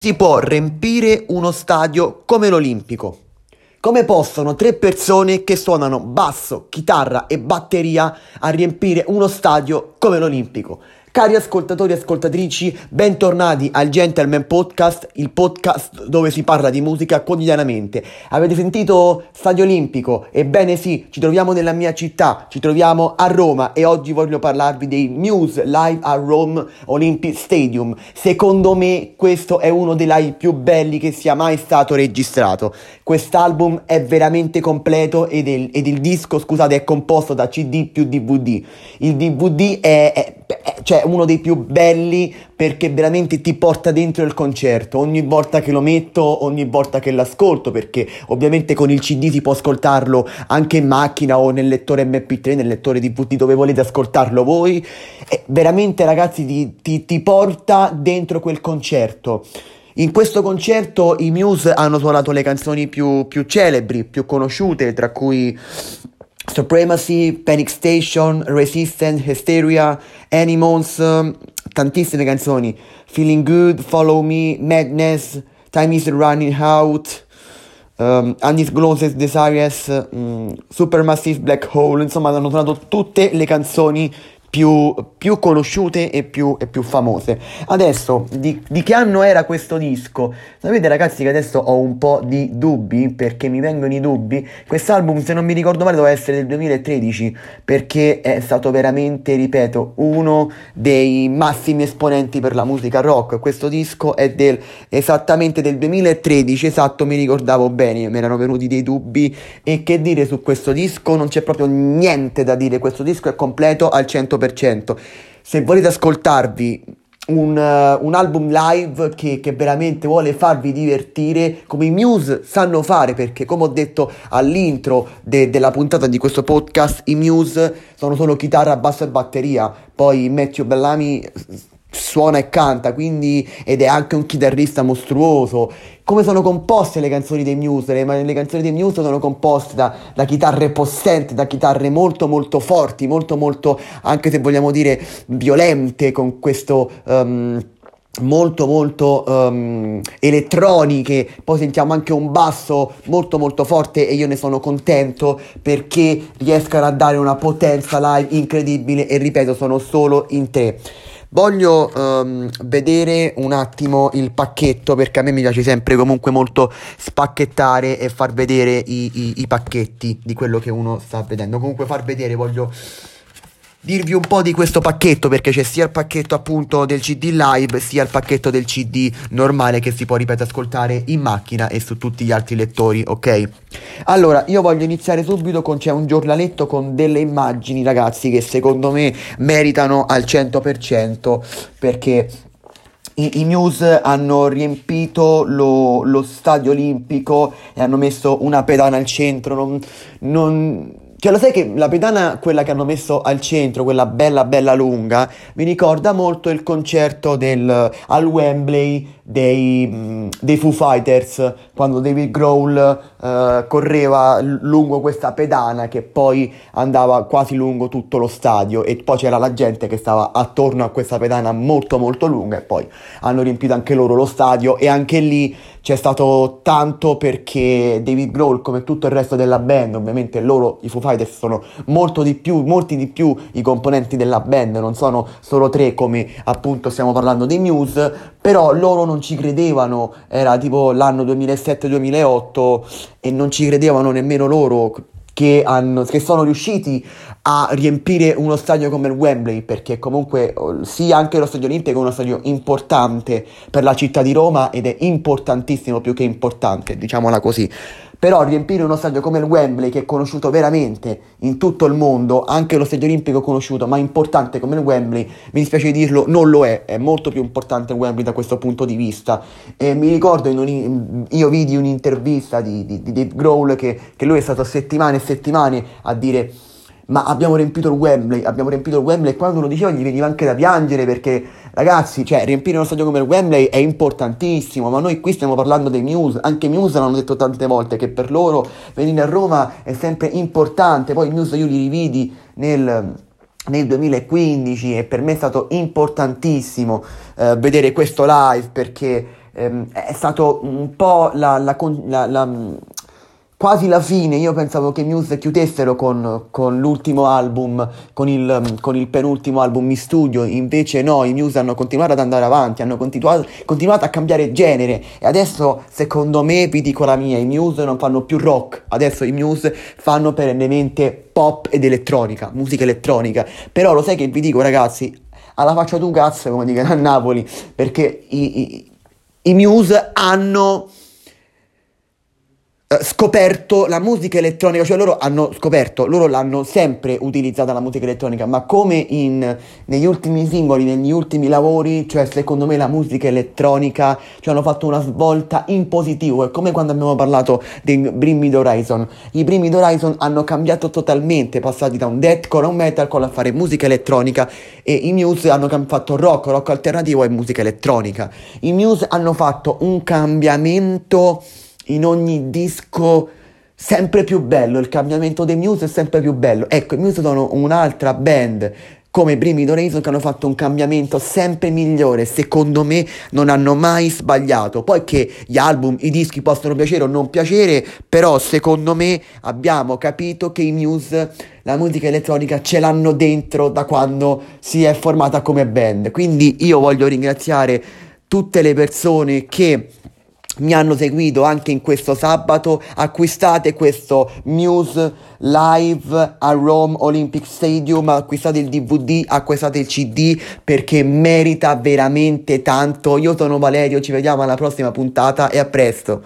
si può riempire uno stadio come l'Olimpico? Come possono tre persone che suonano basso, chitarra e batteria a riempire uno stadio come l'Olimpico? Cari ascoltatori e ascoltatrici, bentornati al Gentleman Podcast, il podcast dove si parla di musica quotidianamente. Avete sentito Stadio Olimpico? Ebbene sì, ci troviamo nella mia città, ci troviamo a Roma e oggi voglio parlarvi dei Muse live a Rome Olympic Stadium. Secondo me questo è uno dei live più belli che sia mai stato registrato. Quest'album è veramente completo ed il, ed il disco, scusate, è composto da CD più DVD. Il DVD è, è, è cioè uno dei più belli perché veramente ti porta dentro il concerto ogni volta che lo metto, ogni volta che l'ascolto, perché ovviamente con il CD si può ascoltarlo anche in macchina o nel lettore MP3, nel lettore DVD dove volete ascoltarlo voi. E veramente ragazzi ti, ti, ti porta dentro quel concerto. In questo concerto i Muse hanno suonato le canzoni più, più celebri, più conosciute, tra cui Supremacy, Panic Station, Resistance, Hysteria, Animals, um, tantissime canzoni, Feeling Good, Follow Me, Madness, Time is Running Out, um, Undisclosed Desires, um, Supermassive Black Hole, insomma hanno suonato tutte le canzoni più, più conosciute e più, e più, famose. Adesso, di, di, che anno era questo disco? Sapete ragazzi che adesso ho un po' di dubbi, perché mi vengono i dubbi. Quest'album, se non mi ricordo male, doveva essere del 2013, perché è stato veramente, ripeto, uno dei massimi esponenti per la musica rock. Questo disco è del, esattamente del 2013, esatto, mi ricordavo bene, mi erano venuti dei dubbi. E che dire su questo disco? Non c'è proprio niente da dire, questo disco è completo al 100%. 100%. Se volete ascoltarvi un, uh, un, album live che, che, veramente vuole farvi divertire come i Muse sanno fare perché come ho detto all'intro de- della puntata di questo podcast i Muse sono solo chitarra, basso e batteria poi Matthew Bellamy suona e canta, quindi ed è anche un chitarrista mostruoso. Come sono composte le canzoni dei Muse? Le, le canzoni dei Muse sono composte da, da, chitarre possenti, da chitarre molto molto forti, molto molto, anche se vogliamo dire, violente, con questo... Um, molto molto um, elettroniche poi sentiamo anche un basso molto molto forte e io ne sono contento perché riescono a dare una potenza live incredibile e ripeto sono solo in tre Voglio um, vedere un attimo il pacchetto perché a me mi piace sempre comunque molto spacchettare e far vedere i, i, i pacchetti di quello che uno sta vedendo. Comunque far vedere voglio dirvi un po' di questo pacchetto perché c'è sia il pacchetto appunto del CD live sia il pacchetto del CD normale che si può ripeto ascoltare in macchina e su tutti gli altri lettori ok? Allora io voglio iniziare subito con c'è un giornaletto con delle immagini ragazzi che secondo me meritano al 100% perché i, i Muse hanno riempito lo, lo, stadio olimpico e hanno messo una pedana al centro non, non cioè, lo sai che la pedana, quella che hanno messo al centro, quella bella bella lunga, mi ricorda molto il concerto del, al Wembley dei, dei Foo Fighters, quando David Grohl uh, correva lungo questa pedana che poi andava quasi lungo tutto lo stadio e poi c'era la gente che stava attorno a questa pedana molto molto lunga e poi hanno riempito anche loro lo stadio e anche lì c'è stato tanto perché David Grohl come tutto il resto della band ovviamente loro i Foo Fighters sono molto di più molti di più i componenti della band non sono solo tre come appunto stiamo parlando dei Muse però loro non ci credevano era tipo l'anno 2007-2008 e non ci credevano nemmeno loro che, hanno, che sono riusciti a riempire uno stadio come il Wembley, perché comunque sì, anche lo stadio olimpico è uno stadio importante per la città di Roma ed è importantissimo più che importante, diciamola così. Però riempire uno stadio come il Wembley, che è conosciuto veramente in tutto il mondo, anche lo stadio olimpico conosciuto, ma importante come il Wembley, mi dispiace dirlo, non lo è, è molto più importante il Wembley da questo punto di vista. E mi ricordo, un, io vidi un'intervista di, di, di Dave Grohl che, che lui è stato settimane e settimane a dire ma abbiamo riempito il Wembley, abbiamo riempito il Wembley e quando lo diceva gli veniva anche da piangere perché ragazzi, cioè riempire uno stadio come il Wembley è importantissimo, ma noi qui stiamo parlando dei Muse, anche Muse l'hanno detto tante volte che per loro venire a Roma è sempre importante, poi i Muse io li rividi nel nel 2015 e per me è stato importantissimo eh, vedere questo live perché ehm, è stato un po' la, la, la, la quasi la fine, io pensavo che Muse chiudessero con, con l'ultimo album, con il, con il, penultimo album in studio, invece no, i Muse hanno continuato ad andare avanti, hanno continuato, continuato, a cambiare genere. E adesso secondo me, vi dico la mia, i Muse non fanno più rock, adesso i Muse fanno perennemente pop ed elettronica, musica elettronica, però lo sai che vi dico ragazzi, alla faccia tu cazzo come dicono a Napoli, perché i, i, i Muse hanno scoperto la musica elettronica, cioè loro hanno scoperto, loro l'hanno sempre utilizzata la musica elettronica, ma come in, negli ultimi singoli, negli ultimi lavori, cioè secondo me la musica elettronica, cioè hanno fatto una svolta in positivo, è come quando abbiamo parlato dei Bring Horizon, i Bring Horizon hanno cambiato totalmente, passati da un deathcore a un metalcore a fare musica elettronica e i Muse hanno fatto rock, rock alternativo e musica elettronica, i Muse hanno fatto un cambiamento in ogni disco sempre più bello, il cambiamento dei Muse è sempre più bello. Ecco, i Muse sono un'altra band come i primi Donason che hanno fatto un cambiamento sempre migliore, secondo me non hanno mai sbagliato. Poi che gli album, i dischi possono piacere o non piacere, però secondo me abbiamo capito che i Muse la musica elettronica ce l'hanno dentro da quando si è formata come band. Quindi io voglio ringraziare tutte le persone che mi hanno seguito anche in questo sabato, acquistate questo Muse live a Rome Olympic Stadium, acquistate il DVD, acquistate il CD perché merita veramente tanto. Io sono Valerio, ci vediamo alla prossima puntata e a presto.